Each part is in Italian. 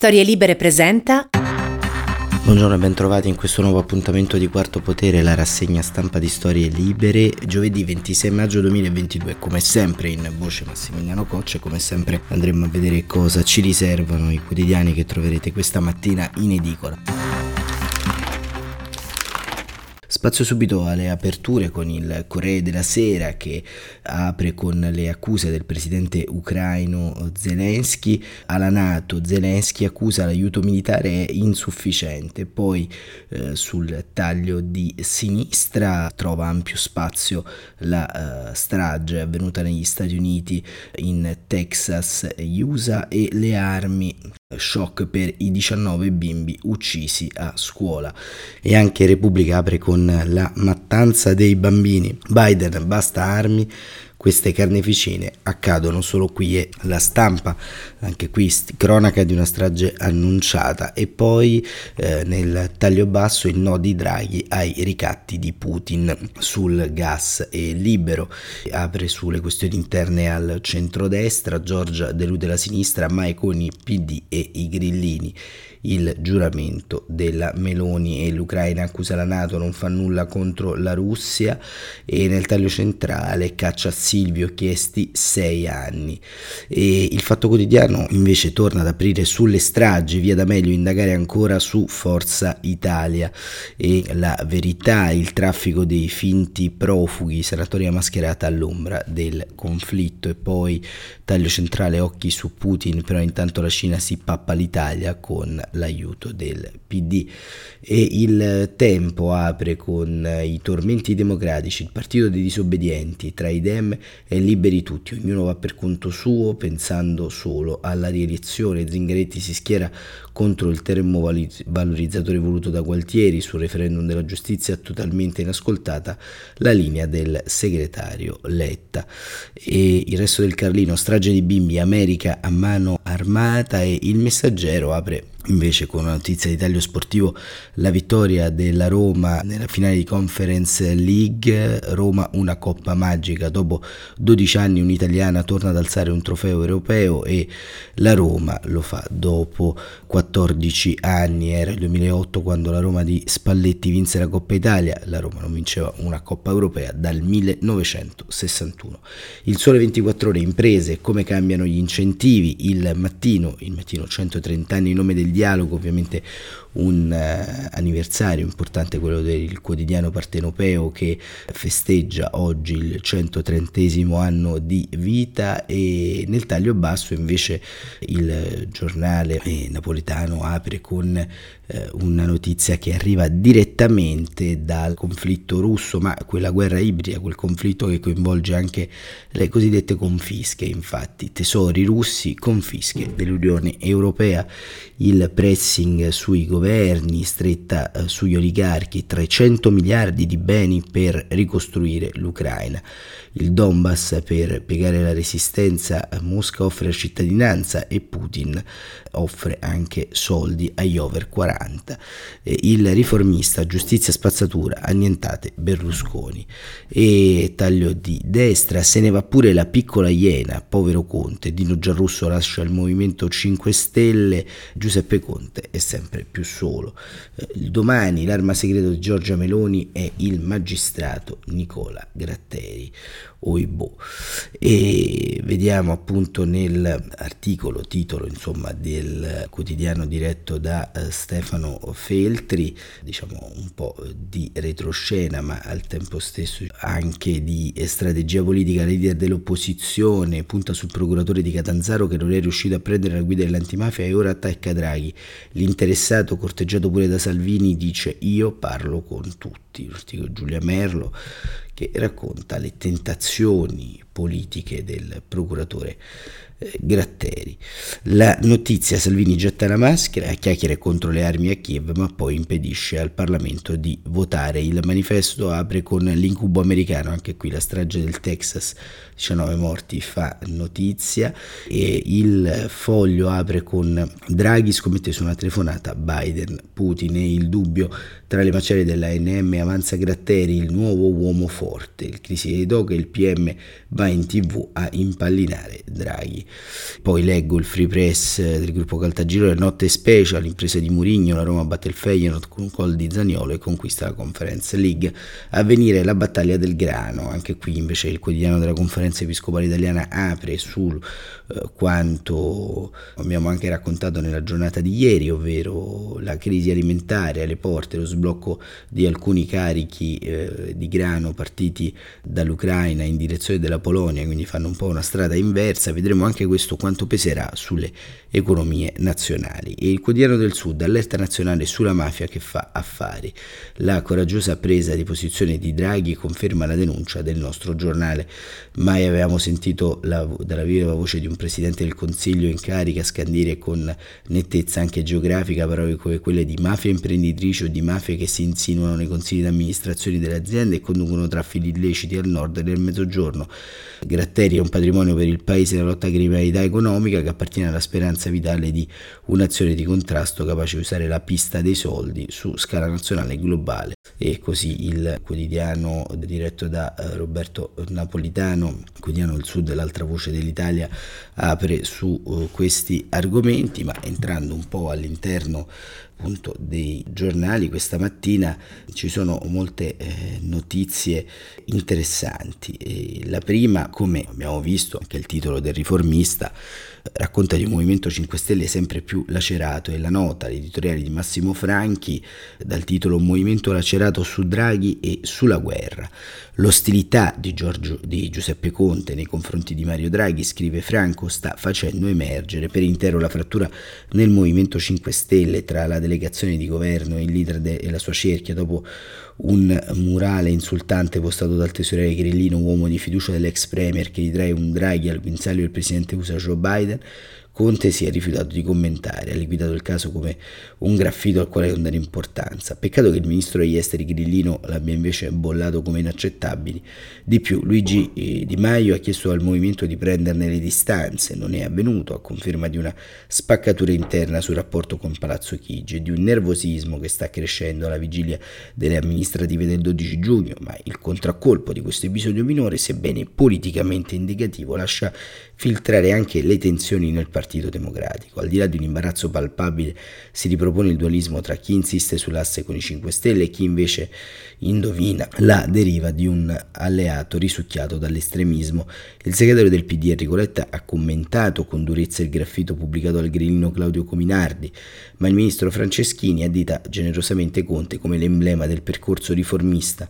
Storie Libere presenta. Buongiorno e bentrovati in questo nuovo appuntamento di Quarto Potere, la rassegna stampa di Storie Libere, giovedì 26 maggio 2022. Come sempre in voce Massimiliano Coccia, come sempre andremo a vedere cosa ci riservano i quotidiani che troverete questa mattina in edicola. Spazio subito alle aperture con il Corriere della Sera che apre con le accuse del presidente ucraino Zelensky alla Nato. Zelensky accusa l'aiuto militare insufficiente. Poi eh, sul taglio di sinistra trova ampio spazio la uh, strage avvenuta negli Stati Uniti, in Texas USA e le armi shock per i 19 bimbi uccisi a scuola. E anche Repubblica apre con la mattanza dei bambini. Biden basta armi, queste carneficine accadono solo qui e la stampa, anche qui cronaca di una strage annunciata. E poi eh, nel taglio basso il no di Draghi ai ricatti di Putin sul gas e libero, apre sulle questioni interne al centrodestra, Giorgia delude la sinistra, mai con i PD e i grillini il giuramento della Meloni e l'Ucraina accusa la Nato non fa nulla contro la Russia e nel taglio centrale caccia Silvio chiesti sei anni. E il Fatto Quotidiano invece torna ad aprire sulle stragi via da meglio indagare ancora su Forza Italia. E la verità il traffico dei finti profughi sanatoria mascherata all'ombra del conflitto. E poi taglio centrale occhi su Putin però intanto la Cina si pappa l'Italia con l'aiuto del PD e il tempo apre con i tormenti democratici, il partito dei disobbedienti tra i Dem e liberi tutti, ognuno va per conto suo pensando solo alla rielezione, Zingaretti si schiera contro il termovalorizzatore voluto da Gualtieri. Sul referendum della giustizia totalmente inascoltata la linea del segretario Letta. E il resto del Carlino strage di bimbi America a mano armata e il messaggero apre Invece con una notizia di taglio sportivo la vittoria della Roma nella finale di Conference League, Roma una coppa magica, dopo 12 anni un'italiana torna ad alzare un trofeo europeo e la Roma lo fa dopo 14 anni, era il 2008 quando la Roma di Spalletti vinse la Coppa Italia, la Roma non vinceva una Coppa Europea dal 1961. Il sole 24 ore imprese, come cambiano gli incentivi, il mattino, il mattino 130 anni in nome del dialogo, ovviamente un uh, anniversario importante, quello del quotidiano partenopeo che festeggia oggi il 130 anno di vita e nel taglio basso invece il giornale eh, napoletano apre con eh, una notizia che arriva direttamente dal conflitto russo, ma quella guerra ibrida, quel conflitto che coinvolge anche le cosiddette confische, infatti tesori russi, confische dell'Unione Europea, il pressing sui governi, stretta eh, sugli oligarchi, 300 miliardi di beni per ricostruire l'Ucraina. Il Donbass per piegare la resistenza, Mosca offre cittadinanza e Putin offre anche soldi agli over 40. Il riformista, giustizia spazzatura, annientate Berlusconi. E taglio di destra, se ne va pure la piccola iena, povero Conte, Dino Giarrusso lascia il Movimento 5 Stelle, Giuseppe Conte è sempre più solo. Il domani l'arma segreta di Giorgia Meloni è il magistrato Nicola Gratteri. Oibo. E vediamo appunto nell'articolo, titolo insomma del quotidiano diretto da uh, Stefano Feltri, diciamo un po' di retroscena ma al tempo stesso anche di strategia politica, leader dell'opposizione punta sul procuratore di Catanzaro che non è riuscito a prendere la guida dell'antimafia e ora attacca Draghi. L'interessato, corteggiato pure da Salvini, dice io parlo con tutti. Giulia Merlo che racconta le tentazioni politiche del procuratore Gratteri. La notizia Salvini getta la maschera, chiacchiere contro le armi a Kiev, ma poi impedisce al Parlamento di votare. Il manifesto apre con l'incubo americano, anche qui la strage del Texas, 19 morti fa notizia e il foglio apre con Draghi scommette su una telefonata Biden, Putin e il dubbio tra le macerie dell'ANM avanza Gratteri, il nuovo uomo forte. Il crisi dei Doga, il PM va in tv a impallinare Draghi. Poi leggo il free press del gruppo Caltagiro, la notte special, impresa di Murigno, la Roma batte il Feyenoord con un gol di Zaniolo e conquista la Conference League. A venire la battaglia del grano, anche qui invece il quotidiano della conferenza episcopale italiana apre su eh, quanto abbiamo anche raccontato nella giornata di ieri, ovvero la crisi alimentare alle porte, lo sblocco di alcuni carichi eh, di grano partiti dall'Ucraina in direzione della Polonia, quindi fanno un po' una strada inversa, vedremo anche questo quanto peserà sulle economie nazionali. E il quotidiano del Sud, allerta nazionale sulla mafia che fa affari. La coraggiosa presa di posizione di Draghi conferma la denuncia del nostro giornale. Mai avevamo sentito la, dalla viva voce di un presidente del Consiglio in carica scandire con nettezza anche geografica parole come quelle di mafia imprenditrici o di mafie che si insinuano nei consigli di amministrazione delle aziende e conducono traffici illeciti al nord e nel mezzogiorno. Gratteri è un patrimonio per il paese nella lotta alla criminalità economica che appartiene alla speranza vitale di un'azione di contrasto capace di usare la pista dei soldi su scala nazionale e globale. E così il quotidiano diretto da eh, Roberto Napolitano, quotidiano del Sud, l'altra voce dell'Italia, apre su uh, questi argomenti, ma entrando un po' all'interno appunto dei giornali questa mattina ci sono molte eh, notizie interessanti. La prima, come abbiamo visto anche il titolo del riformista, racconta di un movimento 5 Stelle sempre più lacerato e la nota, l'editoriale di Massimo Franchi, dal titolo Movimento lacerato su Draghi e sulla guerra. L'ostilità di, Giorgio, di Giuseppe Conte nei confronti di Mario Draghi, scrive Franco, sta facendo emergere per intero la frattura nel Movimento 5 Stelle tra la delegazione di governo e il leader de- e la sua cerchia dopo un murale insultante postato dal tesoriere Grillino, uomo di fiducia dell'ex premier che ritrae un Draghi al guinzaglio del presidente USA Joe Biden, Conte si è rifiutato di commentare, ha liquidato il caso come un graffito al quale non dare importanza. Peccato che il ministro degli esteri Grillino l'abbia invece bollato come inaccettabili. Di più, Luigi eh, Di Maio ha chiesto al movimento di prenderne le distanze, non è avvenuto, a conferma di una spaccatura interna sul rapporto con Palazzo Chigi e di un nervosismo che sta crescendo alla vigilia delle amministrative del 12 giugno, ma il contraccolpo di questo episodio minore, sebbene politicamente indicativo, lascia filtrare anche le tensioni nel Partito Democratico. Al di là di un imbarazzo palpabile si ripropone il dualismo tra chi insiste sull'asse con i 5 Stelle e chi invece indovina la deriva di un alleato risucchiato dall'estremismo. Il segretario del PD Enrico Letta ha commentato con durezza il graffito pubblicato dal grillino Claudio Cominardi, ma il ministro Franceschini addita generosamente Conte come l'emblema del percorso riformista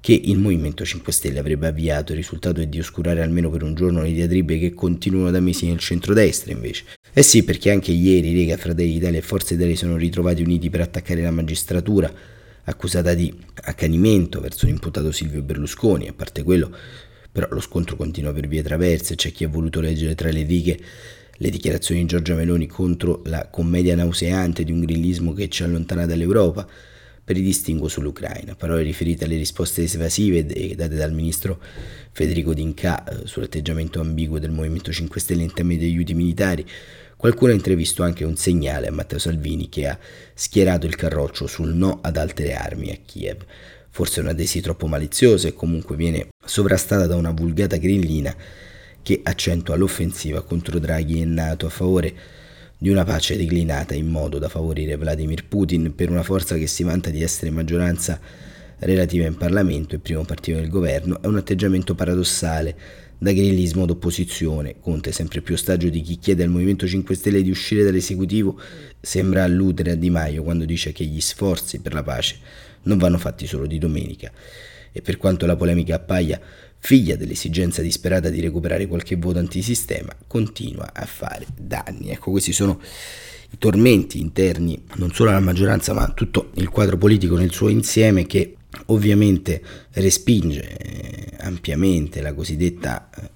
che il Movimento 5 Stelle avrebbe avviato. Il risultato è di oscurare almeno per un giorno le diatribe che continuano da mesi nel centrodestra, invece. Eh sì, perché anche ieri Lega, Fratelli d'Italia e Forza Italia sono ritrovati uniti per attaccare la magistratura, accusata di accanimento verso l'imputato Silvio Berlusconi. A parte quello, però, lo scontro continua per vie traverse. C'è chi ha voluto leggere tra le righe le dichiarazioni di Giorgia Meloni contro la commedia nauseante di un grillismo che ci allontana dall'Europa per il distinguo sull'Ucraina. Parole riferite alle risposte evasive date dal ministro Federico D'Inca eh, sull'atteggiamento ambiguo del Movimento 5 Stelle in tema degli aiuti militari. Qualcuno ha intravisto anche un segnale a Matteo Salvini che ha schierato il carroccio sul no ad altre armi a Kiev. Forse una tesi troppo maliziosa e comunque viene sovrastata da una vulgata grillina che accentua l'offensiva contro Draghi e NATO a favore di una pace declinata in modo da favorire Vladimir Putin per una forza che si vanta di essere maggioranza relativa in Parlamento e primo partito del governo, è un atteggiamento paradossale da grillismo d'opposizione. Conte, sempre più ostaggio di chi chiede al Movimento 5 Stelle di uscire dall'esecutivo, sembra alludere a Di Maio quando dice che gli sforzi per la pace non vanno fatti solo di domenica. E per quanto la polemica appaia figlia dell'esigenza disperata di recuperare qualche voto antisistema, continua a fare danni. Ecco, questi sono i tormenti interni non solo alla maggioranza, ma a tutto il quadro politico nel suo insieme che ovviamente respinge eh, ampiamente la cosiddetta eh,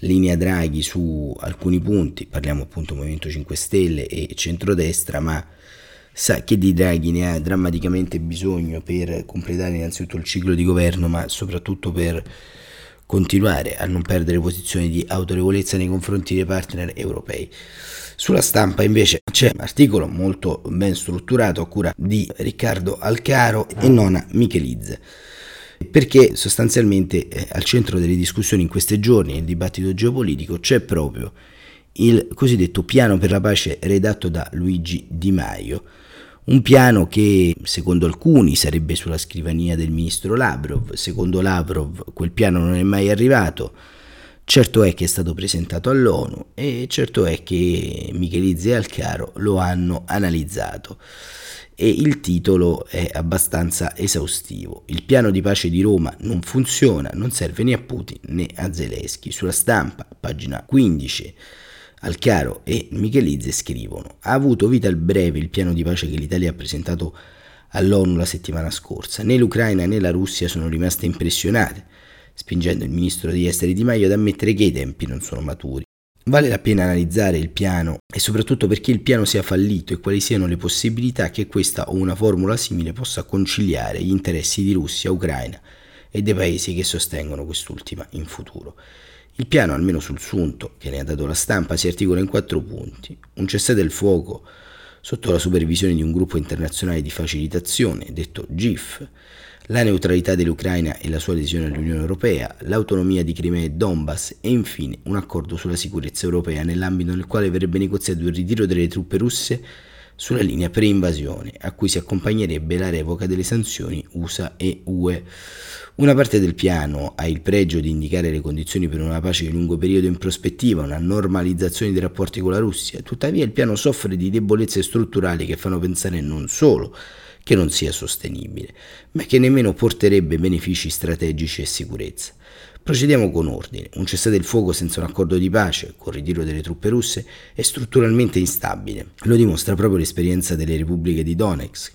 linea Draghi su alcuni punti, parliamo appunto Movimento 5 Stelle e centrodestra, ma sa che di Draghi ne ha drammaticamente bisogno per completare innanzitutto il ciclo di governo, ma soprattutto per continuare a non perdere posizioni di autorevolezza nei confronti dei partner europei. Sulla stampa invece c'è un articolo molto ben strutturato a cura di Riccardo Alcaro e Nona Michelizze perché sostanzialmente eh, al centro delle discussioni in questi giorni nel dibattito geopolitico c'è proprio il cosiddetto piano per la pace redatto da Luigi Di Maio, un piano che secondo alcuni sarebbe sulla scrivania del ministro Lavrov, secondo Lavrov quel piano non è mai arrivato, certo è che è stato presentato all'ONU e certo è che Michelizzi e Alcaro lo hanno analizzato e il titolo è abbastanza esaustivo. Il piano di pace di Roma non funziona, non serve né a Putin né a Zelensky. Sulla stampa, pagina 15, Alchiaro e Michelizze scrivono: Ha avuto vita al breve il piano di pace che l'Italia ha presentato all'ONU la settimana scorsa. Né l'Ucraina né la Russia sono rimaste impressionate, spingendo il ministro degli esteri Di Maio ad ammettere che i tempi non sono maturi. Vale la pena analizzare il piano e soprattutto perché il piano sia fallito e quali siano le possibilità che questa o una formula simile possa conciliare gli interessi di Russia, Ucraina e dei paesi che sostengono quest'ultima in futuro. Il piano, almeno sul sunto che ne ha dato la stampa, si articola in quattro punti. Un cessate il fuoco sotto la supervisione di un gruppo internazionale di facilitazione, detto GIF, la neutralità dell'Ucraina e la sua adesione all'Unione Europea, l'autonomia di Crimea e Donbass e infine un accordo sulla sicurezza europea nell'ambito nel quale verrebbe negoziato il ritiro delle truppe russe sulla linea pre-invasione, a cui si accompagnerebbe la revoca delle sanzioni USA e UE. Una parte del piano ha il pregio di indicare le condizioni per una pace di lungo periodo in prospettiva, una normalizzazione dei rapporti con la Russia, tuttavia il piano soffre di debolezze strutturali che fanno pensare non solo che non sia sostenibile, ma che nemmeno porterebbe benefici strategici e sicurezza. Procediamo con ordine. Un cessate il fuoco senza un accordo di pace, con ritiro delle truppe russe, è strutturalmente instabile. Lo dimostra proprio l'esperienza delle repubbliche di Donetsk,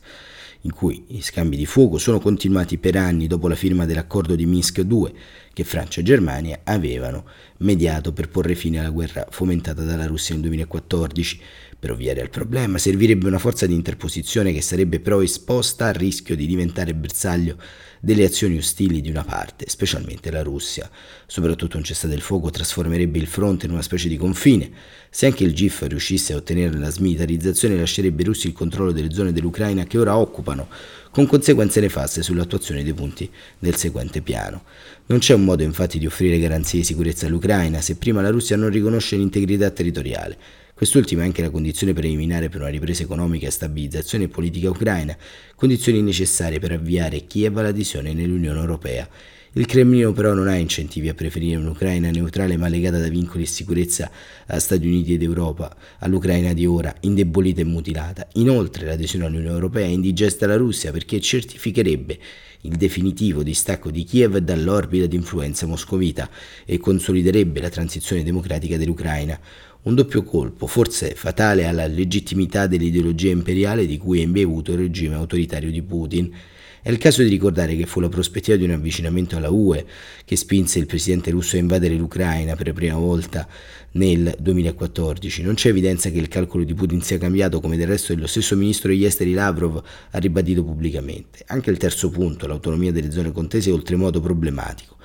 in cui gli scambi di fuoco sono continuati per anni dopo la firma dell'accordo di Minsk II, che Francia e Germania avevano mediato per porre fine alla guerra fomentata dalla Russia nel 2014. Per ovviare al problema servirebbe una forza di interposizione che sarebbe però esposta al rischio di diventare bersaglio delle azioni ostili di una parte, specialmente la Russia. Soprattutto un cessate il fuoco trasformerebbe il fronte in una specie di confine. Se anche il GIF riuscisse a ottenere la smilitarizzazione, lascerebbe ai russi il controllo delle zone dell'Ucraina che ora occupano, con conseguenze nefaste sull'attuazione dei punti del seguente piano. Non c'è un modo infatti di offrire garanzie di sicurezza all'Ucraina se prima la Russia non riconosce l'integrità territoriale. Quest'ultima è anche la condizione preliminare per una ripresa economica e stabilizzazione politica ucraina, condizioni necessarie per avviare Kiev all'adesione nell'Unione Europea. Il Cremlino però non ha incentivi a preferire un'Ucraina neutrale ma legata da vincoli e sicurezza a Stati Uniti ed Europa, all'Ucraina di ora, indebolita e mutilata. Inoltre l'adesione all'Unione Europea è indigesta alla Russia perché certificherebbe il definitivo distacco di Kiev dall'orbita di influenza moscovita e consoliderebbe la transizione democratica dell'Ucraina, un doppio colpo, forse fatale alla legittimità dell'ideologia imperiale di cui è imbevuto il regime autoritario di Putin. È il caso di ricordare che fu la prospettiva di un avvicinamento alla UE che spinse il presidente russo a invadere l'Ucraina per la prima volta nel 2014. Non c'è evidenza che il calcolo di Putin sia cambiato, come del resto lo stesso ministro degli esteri Lavrov ha ribadito pubblicamente. Anche il terzo punto, l'autonomia delle zone contese, è oltremodo problematico.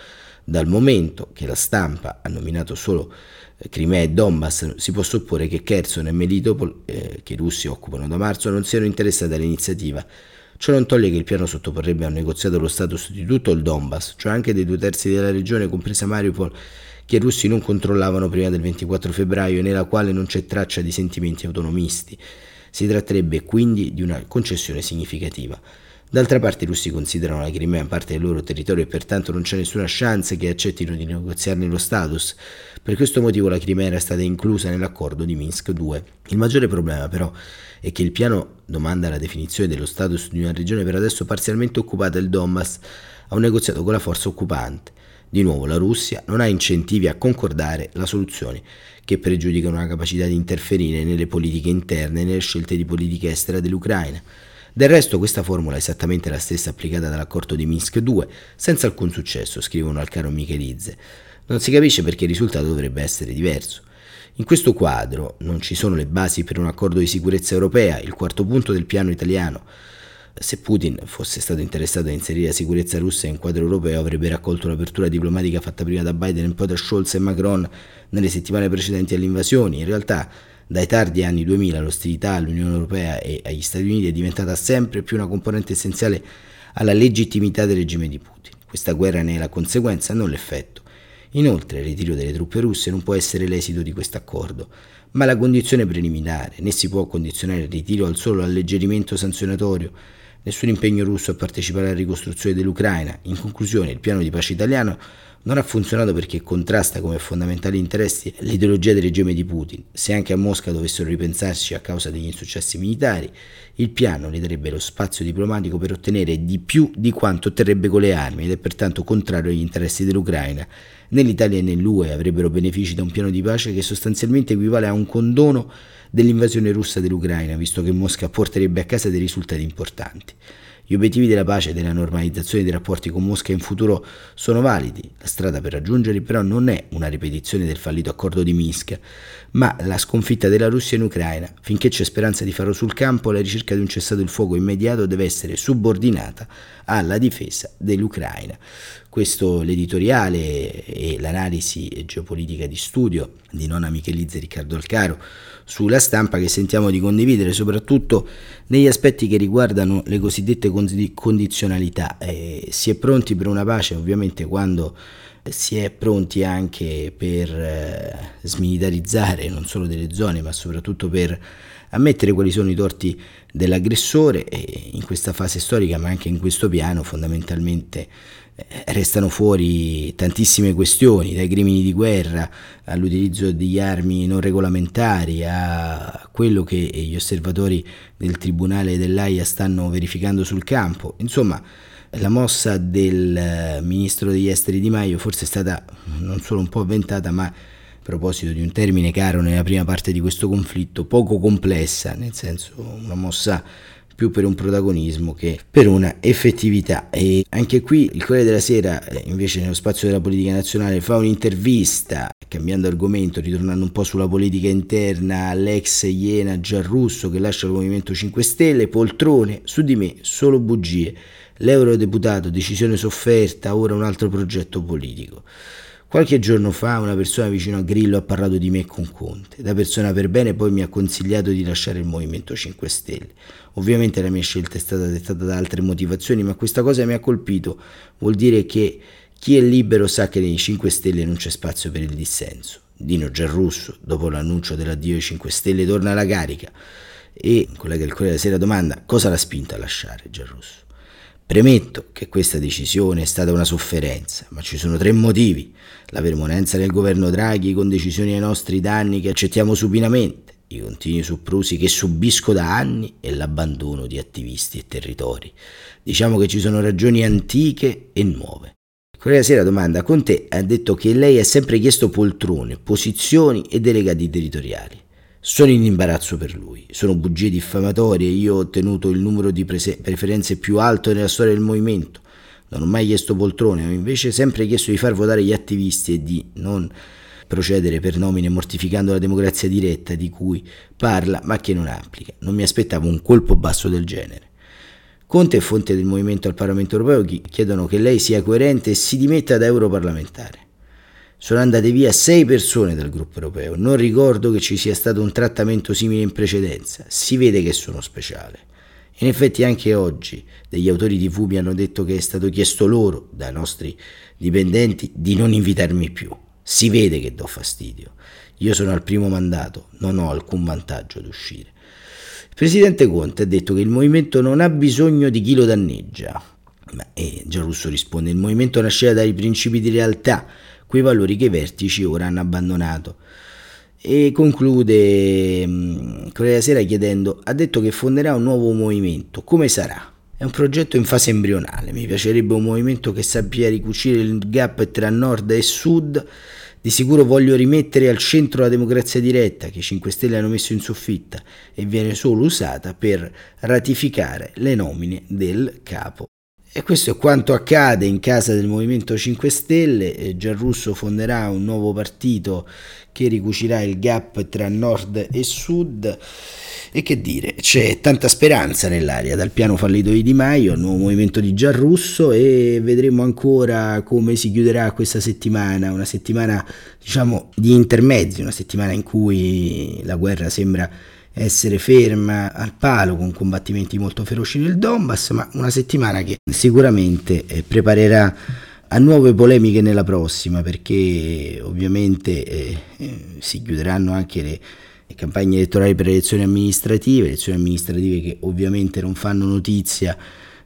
Dal momento che la stampa ha nominato solo Crimea e Donbass, si può supporre che Kherson e Melitopol, eh, che i russi occupano da marzo, non siano interessati all'iniziativa. Ciò non toglie che il piano sottoporrebbe a un negoziato lo status di tutto il Donbass, cioè anche dei due terzi della regione, compresa Mariupol, che i russi non controllavano prima del 24 febbraio e nella quale non c'è traccia di sentimenti autonomisti. Si tratterebbe quindi di una concessione significativa. D'altra parte i russi considerano la Crimea parte del loro territorio e pertanto non c'è nessuna chance che accettino di negoziarne lo status. Per questo motivo la Crimea era stata inclusa nell'accordo di Minsk II. Il maggiore problema però è che il piano domanda la definizione dello status di una regione per adesso parzialmente occupata il Donbass a un negoziato con la forza occupante. Di nuovo la Russia non ha incentivi a concordare la soluzione che pregiudicano la capacità di interferire nelle politiche interne e nelle scelte di politica estera dell'Ucraina. Del resto questa formula è esattamente la stessa applicata dall'accordo di Minsk 2, senza alcun successo, scrivono al caro Michelizze. Non si capisce perché il risultato dovrebbe essere diverso. In questo quadro non ci sono le basi per un accordo di sicurezza europea, il quarto punto del piano italiano. Se Putin fosse stato interessato a inserire la sicurezza russa in quadro europeo avrebbe raccolto l'apertura diplomatica fatta prima da Biden e poi da Scholz e Macron nelle settimane precedenti alle invasioni. In realtà dai tardi anni 2000 l'ostilità all'Unione Europea e agli Stati Uniti è diventata sempre più una componente essenziale alla legittimità del regime di Putin. Questa guerra ne è la conseguenza, non l'effetto. Inoltre il ritiro delle truppe russe non può essere l'esito di questo accordo, ma la condizione preliminare, né si può condizionare il ritiro al solo alleggerimento sanzionatorio, nessun impegno russo a partecipare alla ricostruzione dell'Ucraina. In conclusione, il piano di pace italiano non ha funzionato perché contrasta come fondamentali interessi l'ideologia del regime di Putin. Se anche a Mosca dovessero ripensarci a causa degli insuccessi militari, il piano le darebbe lo spazio diplomatico per ottenere di più di quanto otterrebbe con le armi ed è pertanto contrario agli interessi dell'Ucraina. Né l'Italia né l'UE avrebbero benefici da un piano di pace che sostanzialmente equivale a un condono dell'invasione russa dell'Ucraina, visto che Mosca porterebbe a casa dei risultati importanti. Gli obiettivi della pace e della normalizzazione dei rapporti con Mosca in futuro sono validi, la strada per raggiungerli però non è una ripetizione del fallito accordo di Minsk, ma la sconfitta della Russia in Ucraina. Finché c'è speranza di farlo sul campo, la ricerca di un cessato il fuoco immediato deve essere subordinata alla difesa dell'Ucraina. Questo l'editoriale e l'analisi geopolitica di studio di Nona Michelizzi e Riccardo Alcaro sulla stampa che sentiamo di condividere soprattutto negli aspetti che riguardano le cosiddette condizionalità. Eh, si è pronti per una pace ovviamente quando si è pronti anche per eh, smilitarizzare non solo delle zone ma soprattutto per ammettere quali sono i torti dell'aggressore e in questa fase storica ma anche in questo piano fondamentalmente eh, restano fuori tantissime questioni, dai crimini di guerra all'utilizzo di armi non regolamentari a quello che gli osservatori del Tribunale dell'AIA stanno verificando sul campo. Insomma, la mossa del eh, ministro degli esteri Di Maio forse è stata non solo un po' avventata, ma a proposito di un termine caro nella prima parte di questo conflitto, poco complessa, nel senso una mossa più per un protagonismo che per una effettività. E anche qui il Corriere della Sera, eh, invece nello spazio della politica nazionale, fa un'intervista, cambiando argomento, ritornando un po' sulla politica interna, all'ex Iena Giarrusso che lascia il Movimento 5 Stelle, poltrone, su di me, solo bugie. L'eurodeputato, decisione sofferta, ora un altro progetto politico. Qualche giorno fa una persona vicino a Grillo ha parlato di me con Conte. Da persona per bene poi mi ha consigliato di lasciare il Movimento 5 Stelle. Ovviamente la mia scelta è stata dettata da altre motivazioni, ma questa cosa mi ha colpito. Vuol dire che chi è libero sa che nei 5 Stelle non c'è spazio per il dissenso. Dino Giarrusso, dopo l'annuncio dell'addio ai 5 Stelle, torna alla carica. E un collega del Corriere della Sera domanda cosa l'ha spinto a lasciare Giarrusso. Premetto che questa decisione è stata una sofferenza, ma ci sono tre motivi. La permanenza del governo Draghi con decisioni ai nostri danni che accettiamo supinamente, i continui soprusi che subisco da anni e l'abbandono di attivisti e territori. Diciamo che ci sono ragioni antiche e nuove. Corriere Sera domanda, Conte ha detto che lei ha sempre chiesto poltrone, posizioni e delegati territoriali. Sono in imbarazzo per lui, sono bugie diffamatorie, io ho ottenuto il numero di preferenze più alto nella storia del movimento, non ho mai chiesto poltrone, ho invece sempre chiesto di far votare gli attivisti e di non procedere per nomine mortificando la democrazia diretta di cui parla ma che non applica. Non mi aspettavo un colpo basso del genere. Conte e fonte del movimento al Parlamento europeo chiedono che lei sia coerente e si dimetta da europarlamentare. Sono andate via sei persone dal gruppo europeo. Non ricordo che ci sia stato un trattamento simile in precedenza. Si vede che sono speciale. In effetti anche oggi degli autori TV mi hanno detto che è stato chiesto loro, dai nostri dipendenti, di non invitarmi più. Si vede che do fastidio. Io sono al primo mandato, non ho alcun vantaggio ad uscire. Il presidente Conte ha detto che il movimento non ha bisogno di chi lo danneggia. Ma, eh, Gianrusso risponde, il movimento nasceva dai principi di realtà quei valori che i vertici ora hanno abbandonato. E conclude mm, Corriere Sera chiedendo, ha detto che fonderà un nuovo movimento, come sarà? È un progetto in fase embrionale, mi piacerebbe un movimento che sappia ricucire il gap tra nord e sud, di sicuro voglio rimettere al centro la democrazia diretta che i 5 Stelle hanno messo in soffitta e viene solo usata per ratificare le nomine del capo e questo è quanto accade in casa del Movimento 5 Stelle. Gianrusso fonderà un nuovo partito che ricucirà il gap tra nord e sud. E che dire, c'è tanta speranza nell'aria, dal piano fallito di Di Maio al nuovo movimento di Gianrusso e vedremo ancora come si chiuderà questa settimana, una settimana diciamo di intermezzi, una settimana in cui la guerra sembra essere ferma al palo con combattimenti molto feroci nel Donbass, ma una settimana che sicuramente eh, preparerà a nuove polemiche nella prossima perché ovviamente eh, eh, si chiuderanno anche le, campagne elettorali per le elezioni amministrative, elezioni amministrative che ovviamente non fanno notizia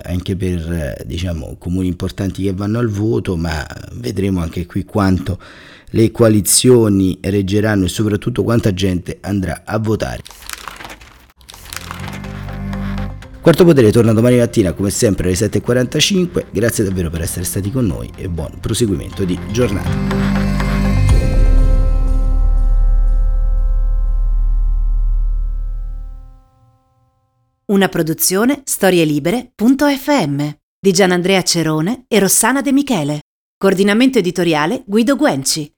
anche per eh, diciamo, comuni importanti che vanno al voto, ma vedremo anche qui quanto le coalizioni reggeranno e soprattutto quanta gente andrà a votare. Quarto Potere torna domani mattina come sempre alle 7.45, grazie davvero per essere stati con noi e buon proseguimento di giornata. Una produzione storielibere.fm di Gianandrea Cerone e Rossana De Michele. Coordinamento editoriale Guido Guenci.